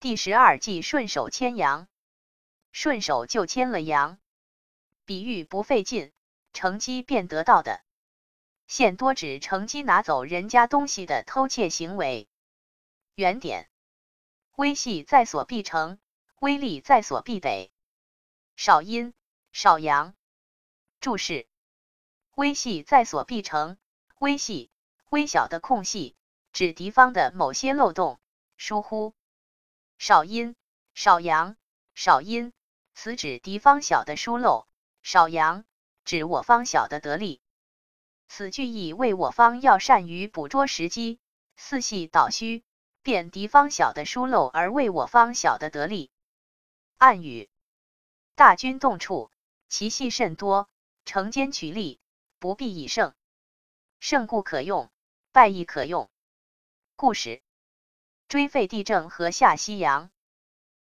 第十二计顺手牵羊，顺手就牵了羊，比喻不费劲，乘机便得到的。现多指乘机拿走人家东西的偷窃行为。原点：微细在所必成，微利在所必得。少阴、少阳。注释：微细在所必成，微细、微小的空隙，指敌方的某些漏洞、疏忽。少阴、少阳、少阴，此指敌方小的疏漏；少阳，指我方小的得利。此句意为我方要善于捕捉时机，四系导虚，变敌方小的疏漏而为我方小的得利。暗语：大军动处，其细甚多，乘间取利，不必以胜。胜固可用，败亦可用。故事。追废帝政和下西洋。